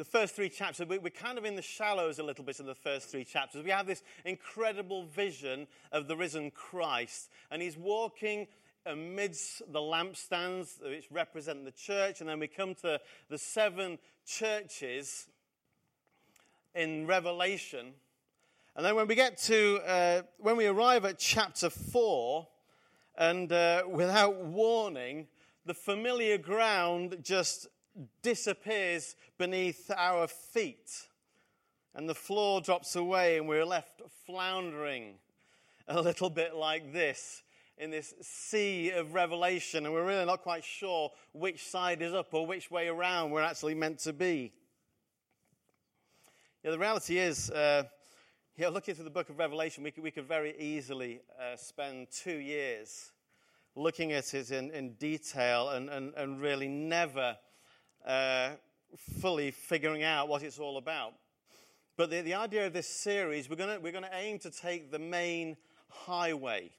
the first three chapters, we're kind of in the shallows a little bit in the first three chapters. We have this incredible vision of the risen Christ, and he's walking amidst the lampstands, which represent the church, and then we come to the seven churches in Revelation. And then when we get to, uh, when we arrive at chapter 4, and uh, without warning, the familiar ground just disappears beneath our feet. And the floor drops away, and we're left floundering a little bit like this in this sea of revelation. And we're really not quite sure which side is up or which way around we're actually meant to be. Yeah, the reality is, uh, looking through the book of Revelation, we could, we could very easily uh, spend two years looking at it in, in detail and, and, and really never uh, fully figuring out what it's all about. But the, the idea of this series, we're going we're to aim to take the main highway.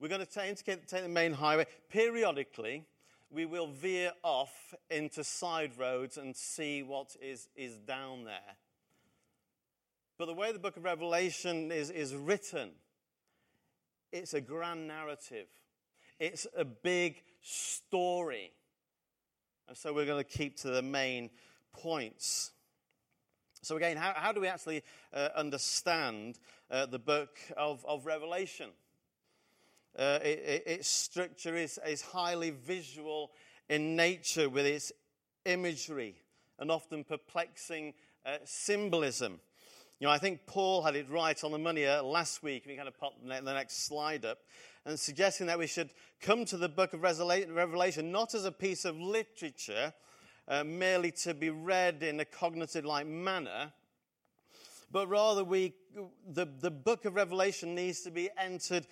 We're going to aim to take the main highway. Periodically, we will veer off into side roads and see what is, is down there. But the way the book of Revelation is, is written, it's a grand narrative, it's a big story. And so we're going to keep to the main points. So, again, how, how do we actually uh, understand uh, the book of, of Revelation? Uh, it, it, its structure is, is highly visual in nature with its imagery and often perplexing uh, symbolism. You know, I think Paul had it right on the money uh, last week. We kind of pop the next slide up and suggesting that we should come to the book of Revelation not as a piece of literature uh, merely to be read in a cognitive like manner, but rather we, the, the book of Revelation needs to be entered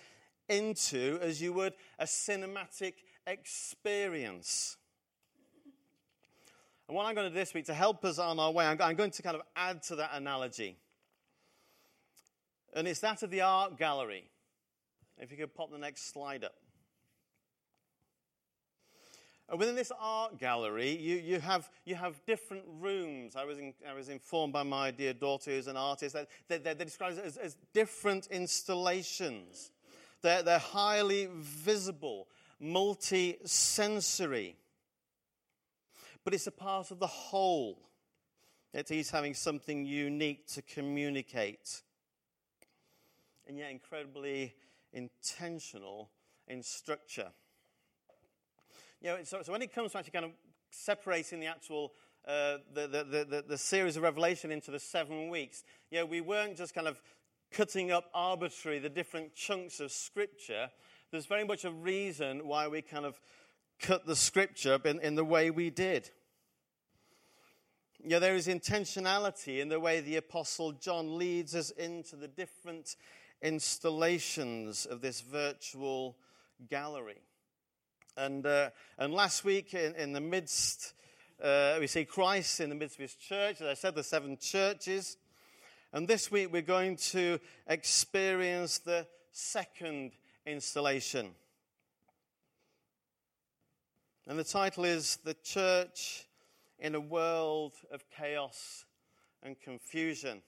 into as you would a cinematic experience. And what I'm going to do this week to help us on our way, I'm going to kind of add to that analogy. And it's that of the art gallery. If you could pop the next slide up. Within this art gallery, you, you, have, you have different rooms. I was, in, I was informed by my dear daughter, who's an artist, that they, they, they describe it as, as different installations. They're, they're highly visible, multi sensory. But it's a part of the whole. It is having something unique to communicate. And yet, incredibly intentional in structure. You know, so, so when it comes to actually kind of separating the actual uh, the, the, the, the, series of Revelation into the seven weeks, you know, we weren't just kind of cutting up arbitrary the different chunks of Scripture. There's very much a reason why we kind of cut the Scripture in, in the way we did. You know, there is intentionality in the way the Apostle John leads us into the different installations of this virtual gallery. And, uh, and last week, in, in the midst, uh, we see Christ in the midst of his church. As I said, the seven churches. And this week, we're going to experience the second installation. And the title is The Church in a World of Chaos and Confusion.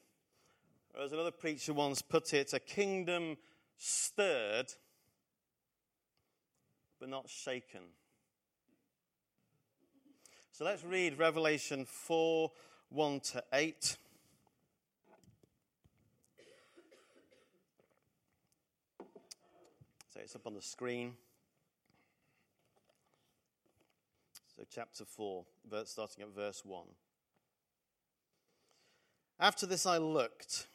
As another preacher once put it, a kingdom stirred but not shaken. So let's read Revelation 4 1 to 8. So it's up on the screen. So, chapter 4, starting at verse 1. After this, I looked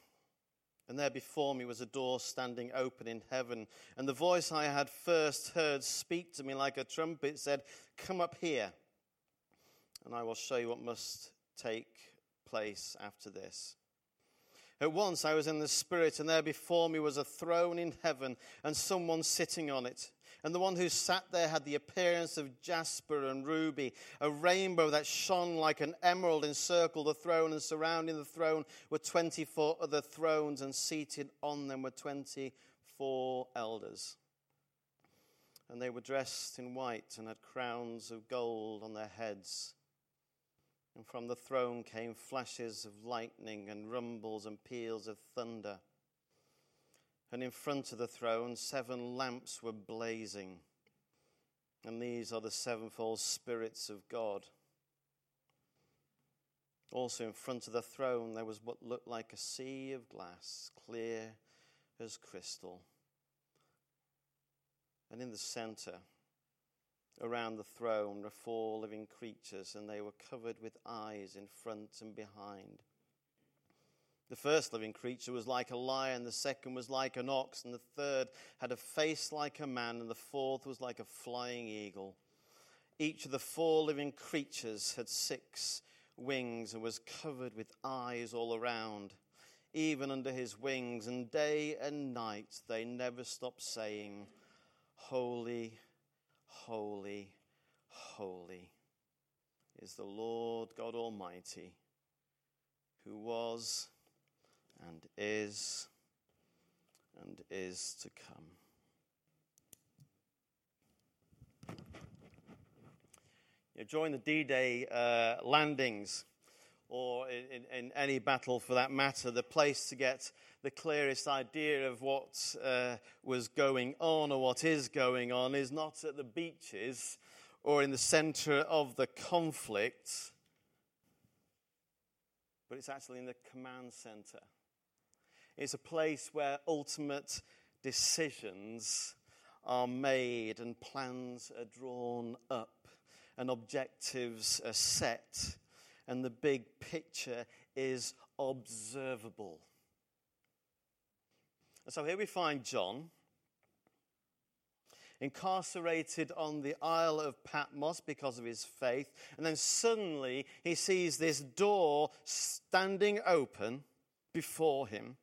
and there before me was a door standing open in heaven. And the voice I had first heard speak to me like a trumpet said, Come up here, and I will show you what must take place after this. At once I was in the Spirit, and there before me was a throne in heaven, and someone sitting on it. And the one who sat there had the appearance of jasper and ruby. A rainbow that shone like an emerald encircled the throne, and surrounding the throne were 24 other thrones, and seated on them were 24 elders. And they were dressed in white and had crowns of gold on their heads. And from the throne came flashes of lightning and rumbles and peals of thunder. And in front of the throne, seven lamps were blazing. And these are the sevenfold spirits of God. Also, in front of the throne, there was what looked like a sea of glass, clear as crystal. And in the center, around the throne, were four living creatures, and they were covered with eyes in front and behind. The first living creature was like a lion, the second was like an ox, and the third had a face like a man, and the fourth was like a flying eagle. Each of the four living creatures had six wings and was covered with eyes all around, even under his wings, and day and night they never stopped saying, Holy, holy, holy is the Lord God Almighty, who was and is and is to come. You know, during the D Day uh, landings, or in, in, any battle for that matter, the place to get the clearest idea of what uh, was going on or what is going on is not at the beaches or in the center of the conflict, but it's actually in the command center. It's a place where ultimate decisions are made and plans are drawn up and objectives are set and the big picture is observable. And so here we find John incarcerated on the Isle of Patmos because of his faith. And then suddenly he sees this door standing open before him.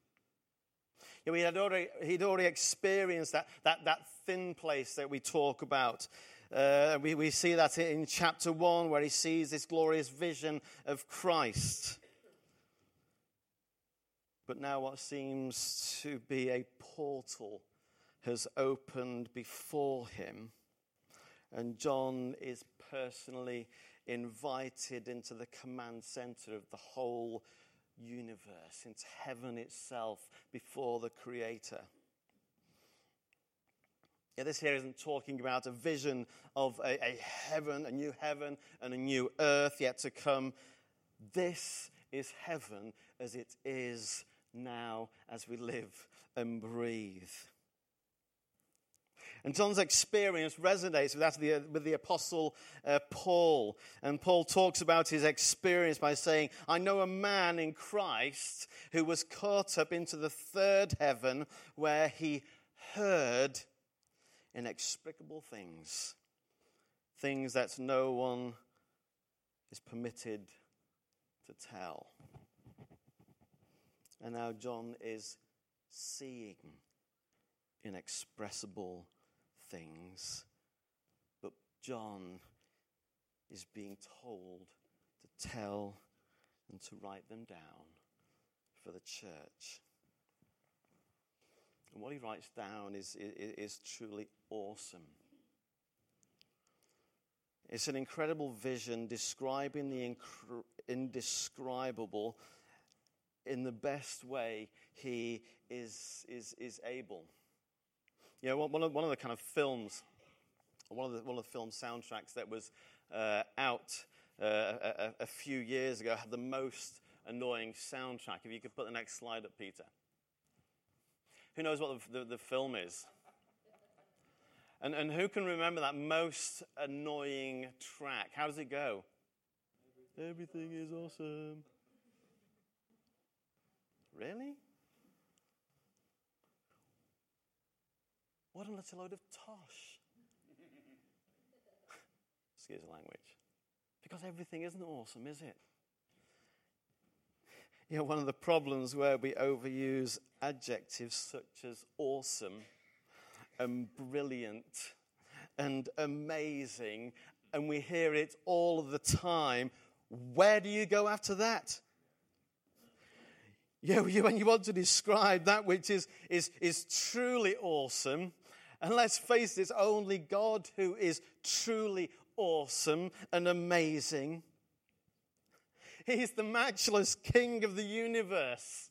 He had already, he'd already experienced that, that, that thin place that we talk about. Uh, we, we see that in chapter 1 where he sees this glorious vision of Christ. But now, what seems to be a portal has opened before him, and John is personally invited into the command center of the whole universe, into heaven itself before the Creator. Yeah, this here isn't talking about a vision of a, a, heaven, a new heaven, and a new earth yet to come. This is heaven as it is now as we live and breathe. And John's experience resonates with that of the, with the Apostle uh, Paul. And Paul talks about his experience by saying, I know a man in Christ who was caught up into the third heaven where he heard inexplicable things, things that no one is permitted to tell. And now John is seeing inexpressible things, but John is being told to tell and to write them down for the church. And what he writes down is, is, is truly awesome. It's an incredible vision describing the incre- indescribable in the best way he is, is, is able. You know, one of, one of the kind of films, one of the, one of the film soundtracks that was uh, out uh, a, a, few years ago had the most annoying soundtrack. If you could put the next slide up, Peter. Who knows what the, the, the film is? And, and who can remember that most annoying track? How does it go? Everything is awesome. Really? What a little load of tosh. Excuse the language. Because everything isn't awesome, is it? You know, one of the problems where we overuse adjectives such as awesome and brilliant and amazing, and we hear it all the time. Where do you go after that? Know, when you want to describe that which is, is, is truly awesome, and let's face it, only God who is truly awesome and amazing He's the matchless King of the universe,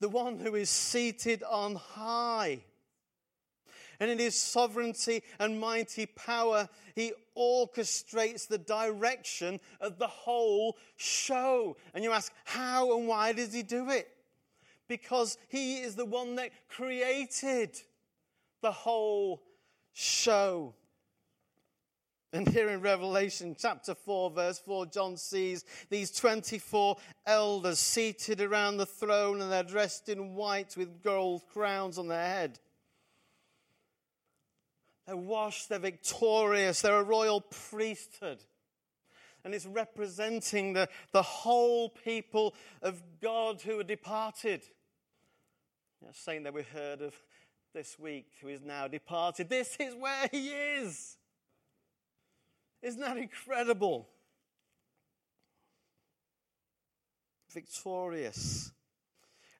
the one who is seated on high. And in his sovereignty and mighty power, he orchestrates the direction of the whole show. And you ask, how and why does he do it? Because he is the one that created the whole show. And here in Revelation chapter 4, verse 4, John sees these 24 elders seated around the throne and they're dressed in white with gold crowns on their head. They're washed, they're victorious, they're a royal priesthood. And it's representing the, the whole people of God who are departed. A saint that we heard of this week who is now departed. This is where he is. Isn't that incredible? Victorious.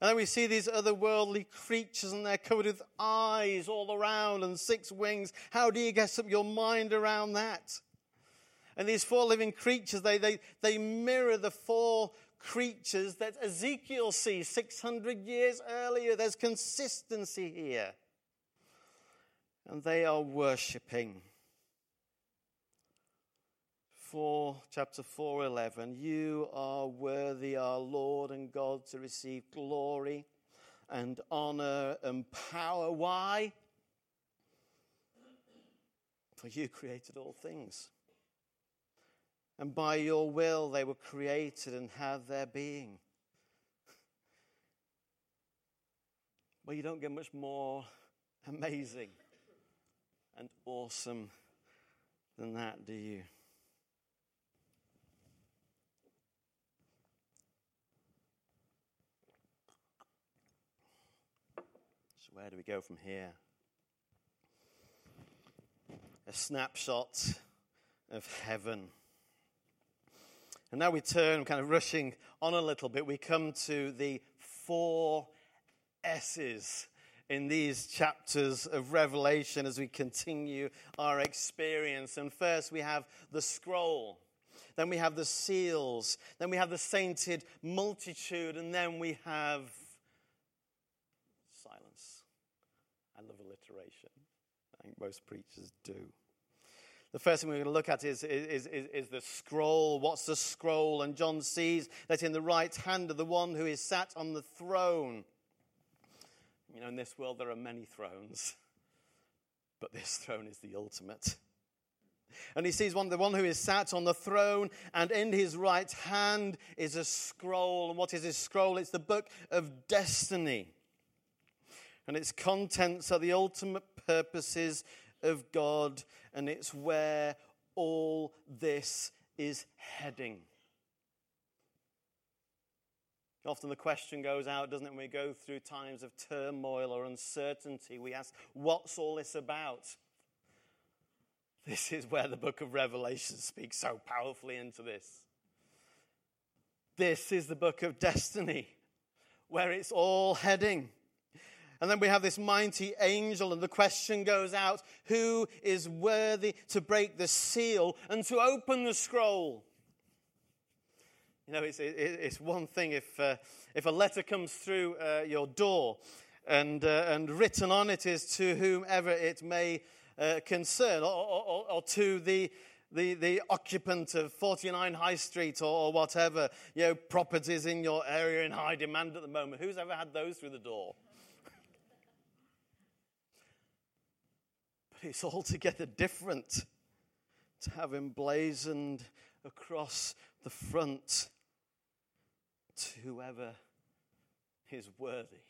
And then we see these otherworldly creatures, and they're covered with eyes all around and six wings. How do you get your mind around that? And these four living creatures, they, they, they mirror the four creatures that Ezekiel sees 600 years earlier. There's consistency here. And they are worshipping. 4, chapter 4, 11. You are worthy, our Lord and God, to receive glory and honor and power. Why? For you created all things. And by your will they were created and have their being. Well, you don't get much more amazing and awesome than that, do you? So, where do we go from here? A snapshot of heaven. And now we turn, kind of rushing on a little bit, we come to the four S's in these chapters of Revelation as we continue our experience. And first, we have the scroll. Then we have the seals. Then we have the sainted multitude. And then we have silence. I love alliteration. I think most preachers do. The first thing we're going to look at is, is, is, is, the scroll. What's the scroll? And John sees that in the right hand of the one who is sat on the throne. You know, in this world there are many thrones, but this throne is the ultimate. And he sees one, the one who is sat on the throne, and in his right hand is a scroll. And what is this scroll? It's the book of destiny and its contents are the ultimate purposes of God, and it's where all this is heading. Often the question goes out, doesn't it, when we go through times of turmoil or uncertainty, we ask, what's all this about? This is where the book of Revelation speaks so powerfully into this. This is the book of destiny, where it's all heading. And then we have this mighty angel, and the question goes out who is worthy to break the seal and to open the scroll? You know, it's, it's one thing if, uh, if a letter comes through uh, your door and, uh, and written on it is to whomever it may uh, concern, or, or, or, to the, the, the occupant of 49 High Street or, or whatever, you know, properties in your area in high demand at the moment. Who's ever had those through the door? But it's altogether different to have emblazoned across the front to whoever is worthy.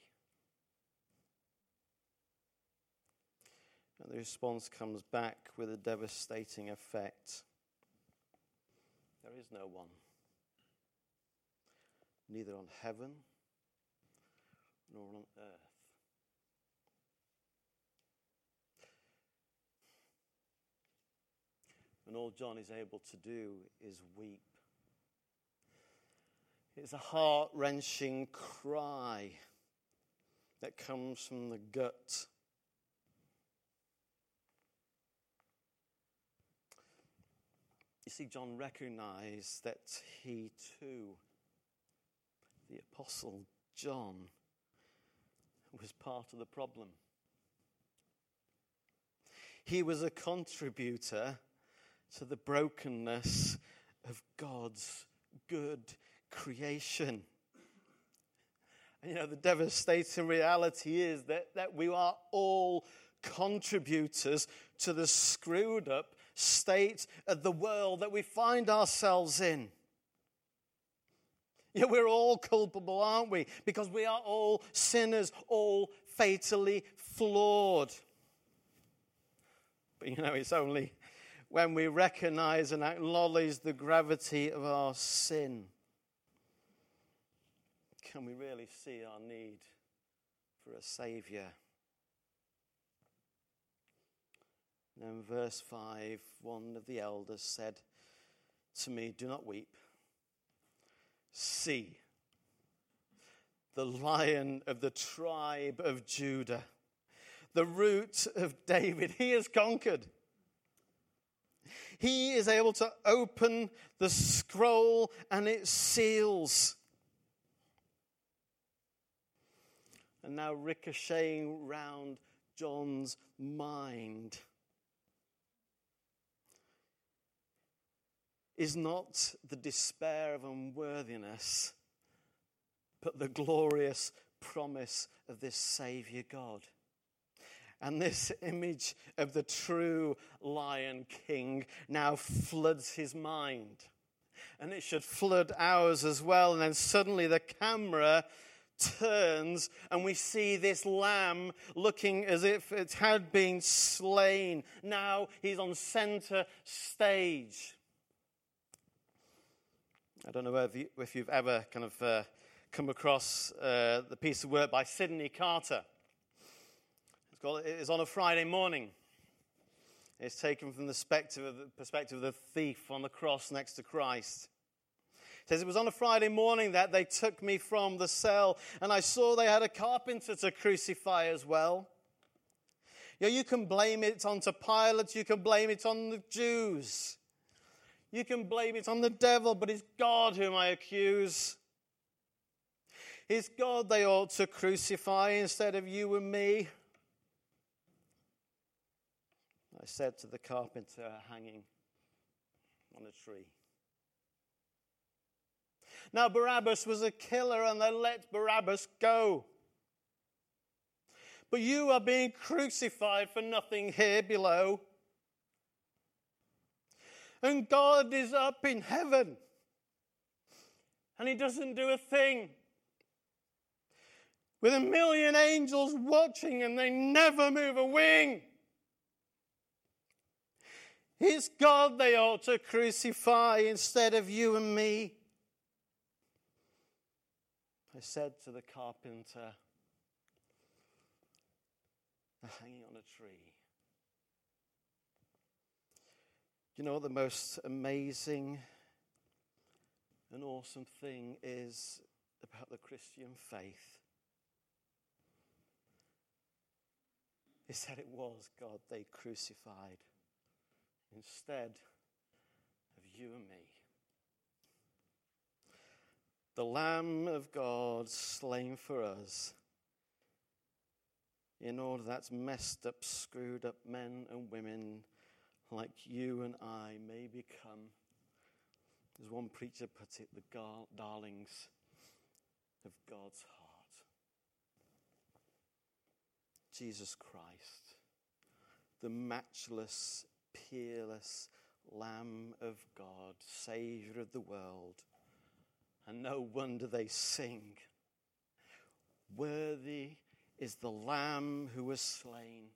And the response comes back with a devastating effect. There is no one, neither on heaven nor on earth And all John is able to do is weep. It's a heart wrenching cry that comes from the gut. You see, John recognized that he too, the Apostle John, was part of the problem. He was a contributor to the brokenness of God's good creation. And you know, the devastating reality is that, that we are all contributors to the screwed up state of the world that we find ourselves in. Yeah, we're all culpable, aren't we? Because we are all sinners, all fatally flawed. But you know, it's only when we recognize and acknowledge the gravity of our sin can we really see our need for a Savior. And then, verse 5 one of the elders said to me, Do not weep. See, the lion of the tribe of Judah, the root of David, he has conquered. He is able to open the scroll and its seals. And now ricocheting round John's mind is not the despair of unworthiness, but the glorious promise of this Savior God. And this image of the true Lion King now floods his mind. And it should flood ours as well. And then suddenly the camera turns and we see this lamb looking as if it had been slain. Now he's on center stage. I don't know if, you, have ever kind of uh, come across uh, the piece of work by Sydney Carter. It's, called, it's on a Friday morning. It's taken from the perspective of the, perspective of the thief on the cross next to Christ. It says, It was on a Friday morning that they took me from the cell, and I saw they had a carpenter to crucify as well. You you can blame it onto Pilate, you can blame it on the Jews. You can blame it on the devil, but it's God whom I accuse. It's God they ought to crucify instead of you and me. I said to the carpenter hanging on a tree. Now, Barabbas was a killer, and they let Barabbas go. But you are being crucified for nothing here below. And God is up in heaven. And He doesn't do a thing. With a million angels watching, and they never move a wing. It's God they ought to crucify instead of you and me. I said to the carpenter, hanging on a tree. You know the most amazing and awesome thing is about the Christian faith? Is that it was God they crucified instead of you and me. The Lamb of God slain for us in order that's messed up, screwed up men and women like you and I may become, as one preacher put it, the darlings of God's heart. Jesus Christ, the matchless, peerless Lamb of God, Savior of the world. And no wonder they sing, Worthy is the Lamb who was slain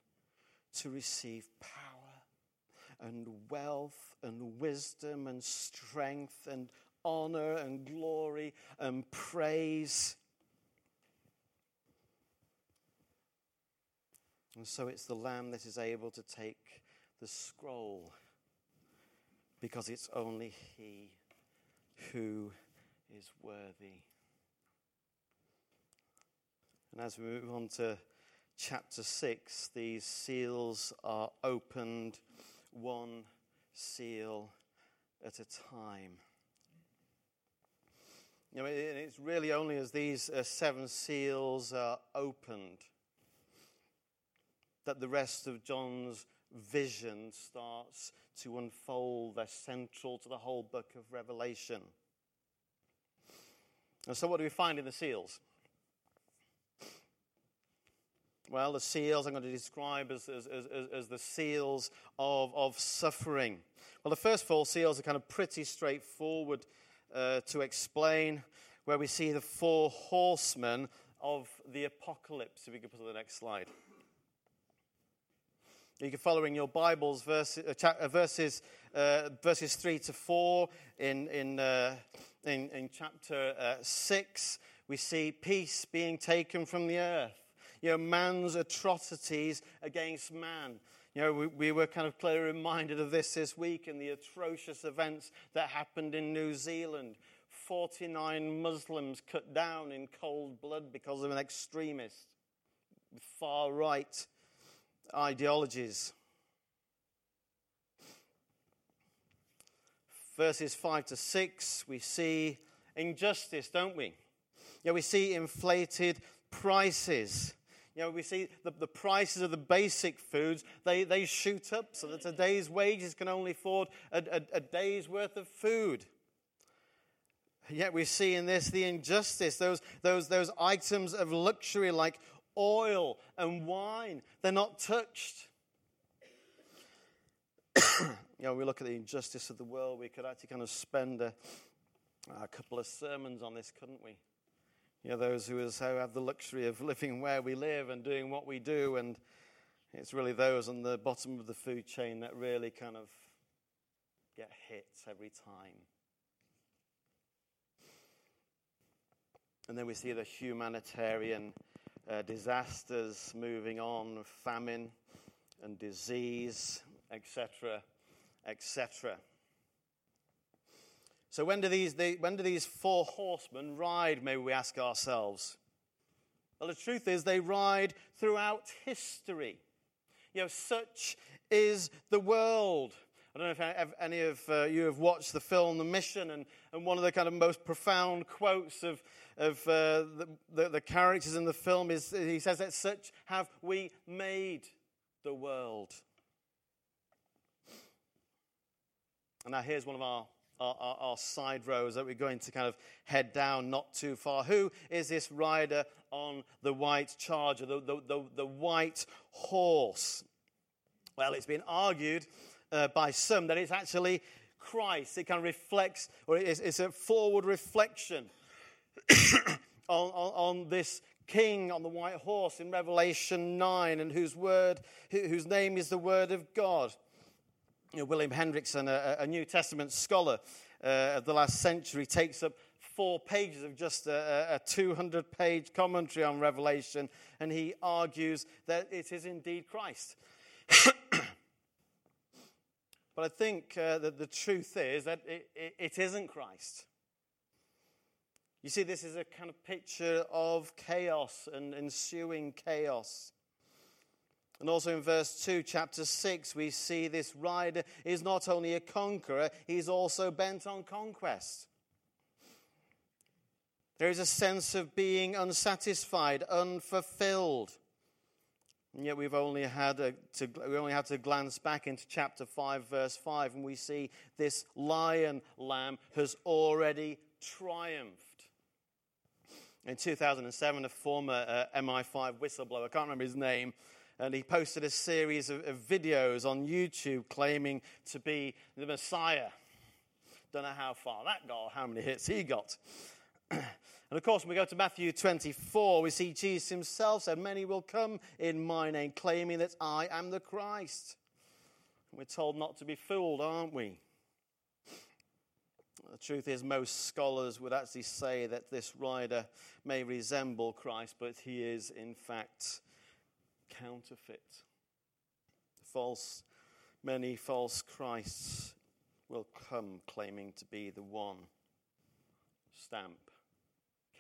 to receive power and wealth and wisdom and strength and honor and glory and praise. And so it's the Lamb that is able to take the scroll because it's only He who is worthy. And as we move on to chapter 6, these seals are opened one seal at a time. You know, it's really only as these uh, seven seals are opened that the rest of John's vision starts to unfold. They're central to the whole book of Revelation. And so, what do we find in the seals? Well, the seals I'm going to describe as, as, as, as, the seals of, of suffering. Well, the first four seals are kind of pretty straightforward uh, to explain, where we see the four horsemen of the apocalypse. If we could put to the next slide. You can follow in your Bibles verses, uh, uh, verses, uh, verses 3 to 4 in, in, uh, in, in, chapter uh, 6. We see peace being taken from the earth you know, man's atrocities against man. You know, we, we, were kind of clearly reminded of this this week in the atrocious events that happened in New Zealand. 49 Muslims cut down in cold blood because of an extremist with far right ideologies. Verses 5 to 6, we see injustice, don't we? Yeah, we see inflated prices. You know, we see the, the prices of the basic foods, they, they shoot up so that a day's wages can only afford a, a, a day's worth of food. Yet we see in this the injustice, those, those, those items of luxury like oil and wine, they're not touched. You know, we look at the injustice of the world, we could actually kind of spend a, a couple of sermons on this, couldn't we? You know, those who have the luxury of living where we live and doing what we do, and it's really those on the bottom of the food chain that really kind of get hit every time. And then we see the humanitarian uh, disasters moving on, famine and disease, etc., etc. So, when do, these, they, when do these four horsemen ride, maybe we ask ourselves? Well, the truth is, they ride throughout history. You know, such is the world. I don't know if any of uh, you have watched the film The Mission, and, and one of the kind of most profound quotes of, of uh, the, the, the characters in the film is he says that such have we made the world. And now here's one of our our, our, our, side rows that we're going to kind of head down not too far. Who is this rider on the white charger, the, the, the, the white horse? Well, it's been argued uh, by some that it's actually Christ. It kind of reflects, or it's, it's a forward reflection on, on, on this king on the white horse in Revelation 9, and whose word, whose name is the word of God. You know, William Hendriksen, a, a, New Testament scholar uh, of the last century, takes up four pages of just a, a 200 page commentary on Revelation, and he argues that it is indeed Christ. but I think uh, that the truth is that it, it, it isn't Christ. You see, this is a kind of picture of chaos and ensuing chaos. And also in verse 2, chapter 6, we see this rider is not only a conqueror, he's also bent on conquest. There is a sense of being unsatisfied, unfulfilled. And yet we've only had a, to, we only have to glance back into chapter 5, verse 5, and we see this lion lamb has already triumphed. In 2007, a former uh, MI5 whistleblower, I can't remember his name, and he posted a series of, of videos on YouTube claiming to be the Messiah. Don't know how far that got, how many hits he got. and of course, when we go to Matthew 24, we see Jesus himself said, Many will come in my name, claiming that I am the Christ. We're told not to be fooled, aren't we? The truth is, most scholars would actually say that this rider may resemble Christ, but he is, in fact, counterfeit. False, many false Christs will come claiming to be the one. Stamp,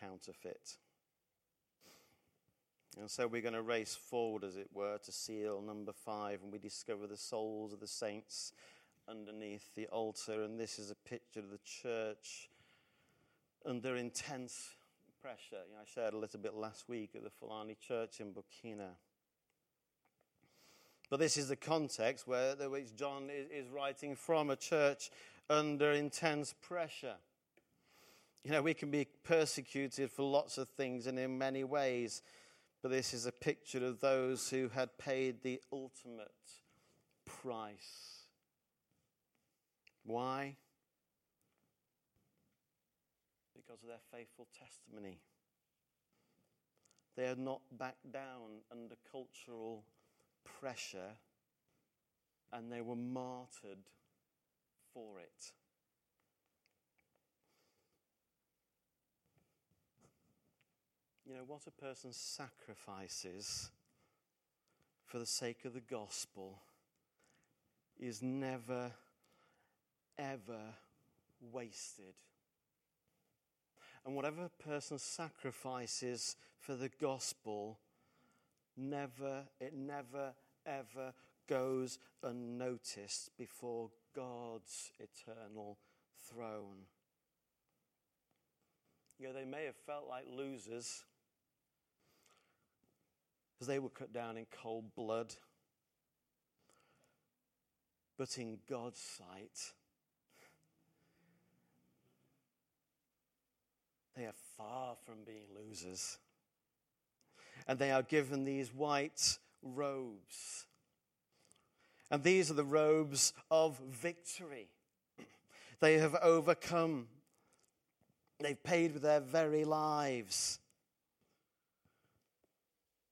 counterfeit. And so we're going to race forward, as it were, to seal number five, and we discover the souls of the saints underneath the altar, and this is a picture of the church under intense pressure. You know, I shared a little bit last week at the Fulani Church in Burkina. But this is the context where which John is, is writing from a church under intense pressure. You know, we can be persecuted for lots of things and in many ways, but this is a picture of those who had paid the ultimate price. Why? Because of their faithful testimony. They had not backed down under cultural pressure and they were martyred for it. You know, what a person sacrifices for the sake of the gospel is never, ever wasted. And whatever a person sacrifices for the gospel, never, it never, ever goes unnoticed before God's eternal throne. You know, they may have felt like losers because they were cut down in cold blood. But in God's sight, they are far from being losers. And they are given these white robes. And these are the robes of victory. They have overcome. They've paid with their very lives.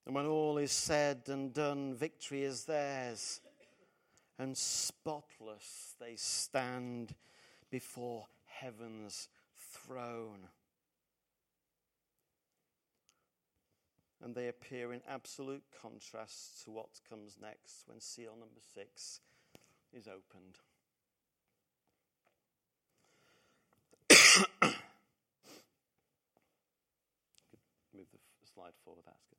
And when all is said and done, victory is theirs. And spotless they stand before heaven's throne. And they appear in absolute contrast to what comes next when seal number six is opened. Move the slide forward, that's good.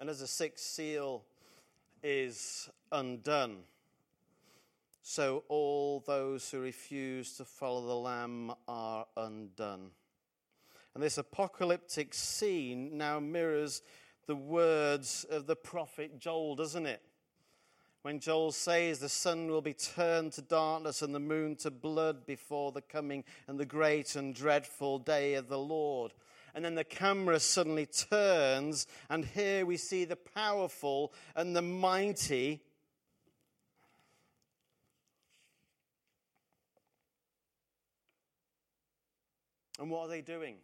And as the sixth seal is undone, so all those who refuse to follow the Lamb are undone. And this apocalyptic scene now mirrors the words of the prophet Joel, doesn't it? When Joel says the sun will be turned to darkness and the moon to blood before the coming and the great and dreadful day of the Lord and then the camera suddenly turns, and here we see the powerful and the mighty. And what are they doing?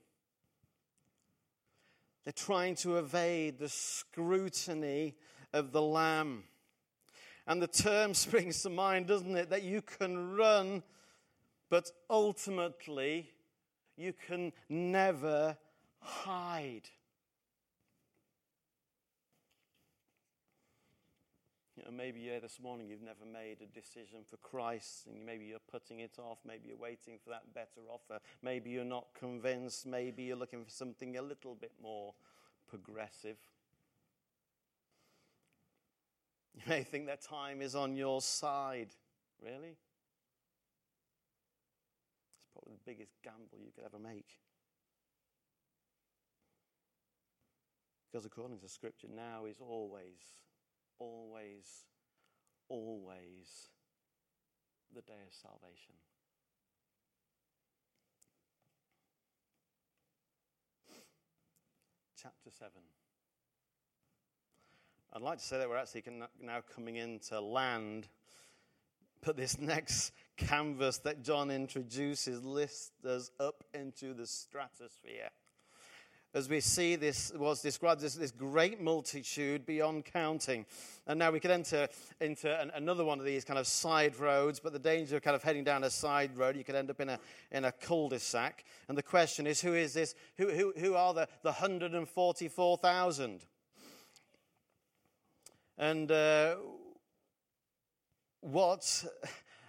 They're trying to evade the scrutiny of the Lamb. And the term springs to mind, doesn't it? That you can run, but ultimately you can never hide. Know, maybe yeah, this morning you've never made a decision for Christ, and maybe you're putting it off. Maybe you're waiting for that better offer. Maybe you're not convinced. Maybe you're looking for something a little bit more progressive. You may think that time is on your side. Really? It's probably the biggest gamble you could ever make. Because according to Scripture, now is always, always, always the day of salvation. Chapter 7. I'd like to say that we're actually now coming into land, but this next canvas that John introduces lifts us up into the stratosphere as we see this was described as this great multitude beyond counting. And now we could enter into an, another one of these kind of side roads, but the danger of kind of heading down a side road, you could end up in a, in a cul-de-sac. And the question is, who is this? Who, who, who are the, the 144,000? And uh, what,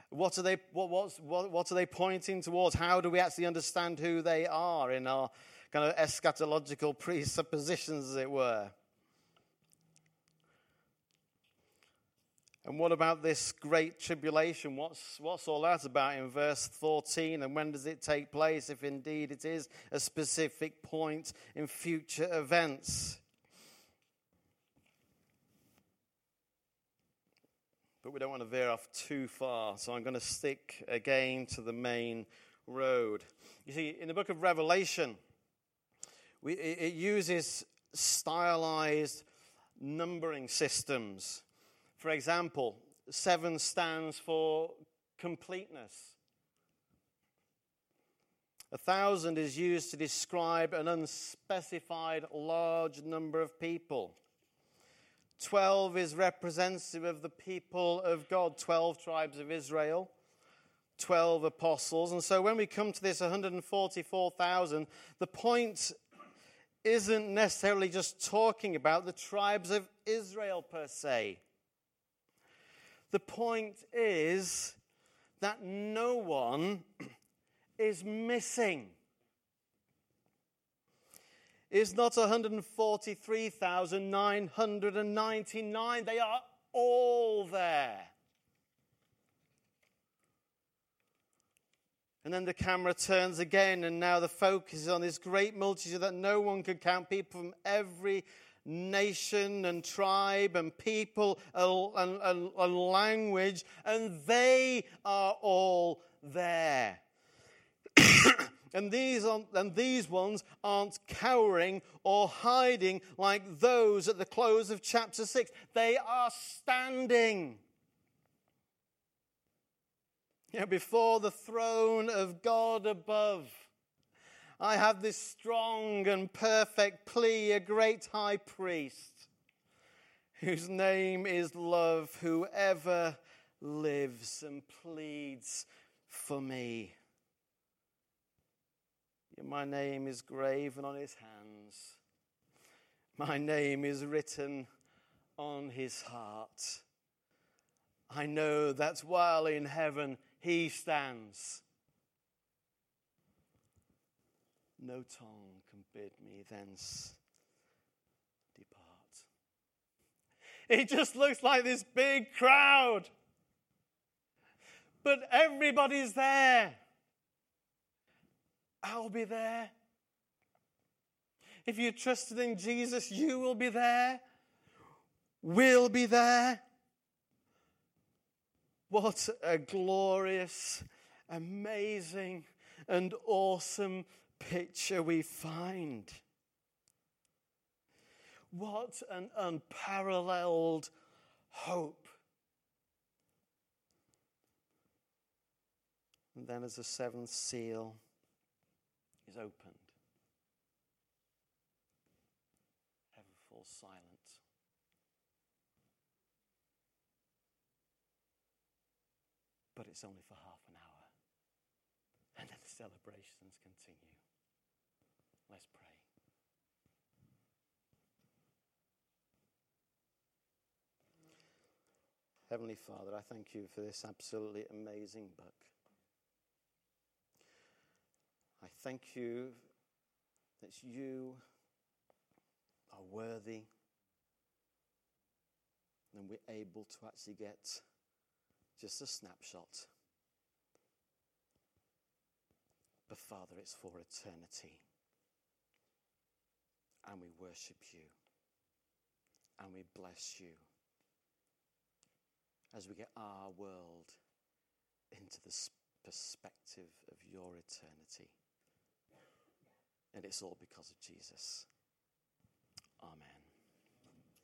what, are they, what, what, what are they pointing towards? How do we actually understand who they are in our kind of eschatological presuppositions, as it were. And what about this great tribulation? What's, what's all that about in verse 14? And when does it take place, if indeed it is a specific point in future events? But we don't want to veer off too far, so I'm going to stick again to the main road. You see, in the book of Revelation, we, it uses stylized numbering systems. For example, seven stands for completeness. A thousand is used to describe an unspecified large number of people. Twelve is representative of the people of God, 12 tribes of Israel, 12 apostles. And so when we come to this 144,000, the point isn't necessarily just talking about the tribes of Israel per se. The point is that no one is missing. Is not 143,999. They are all there. And then the camera turns again, and now the focus is on this great multitude that no one could count people from every nation and tribe and people and, and, and, language, and they are all there. and, these and these ones aren't cowering or hiding like those at the close of chapter 6. They are standing you know, before the throne of God above. I have this strong and perfect plea, a great high priest, whose name is love, whoever lives and pleads for me. My name is graven on his hands. My name is written on his heart. I know that while in heaven he stands. No tongue can bid me thence depart. It just looks like this big crowd. But everybody's there. I'll be there. If you trusted in Jesus, you will be there. We'll be there. What a glorious, amazing, and awesome picture we find. What an unparalleled hope. And then, as the seventh seal is opened, heaven falls silent. But it's only for half an hour. And then the celebrations continue. Let's pray. Heavenly Father, I thank you for this absolutely amazing book. I thank you that you are worthy and we're able to actually get just a snapshot. But Father, it's for eternity. And we worship you. And we bless you as we get our world into the perspective of your eternity. And it's all because of Jesus.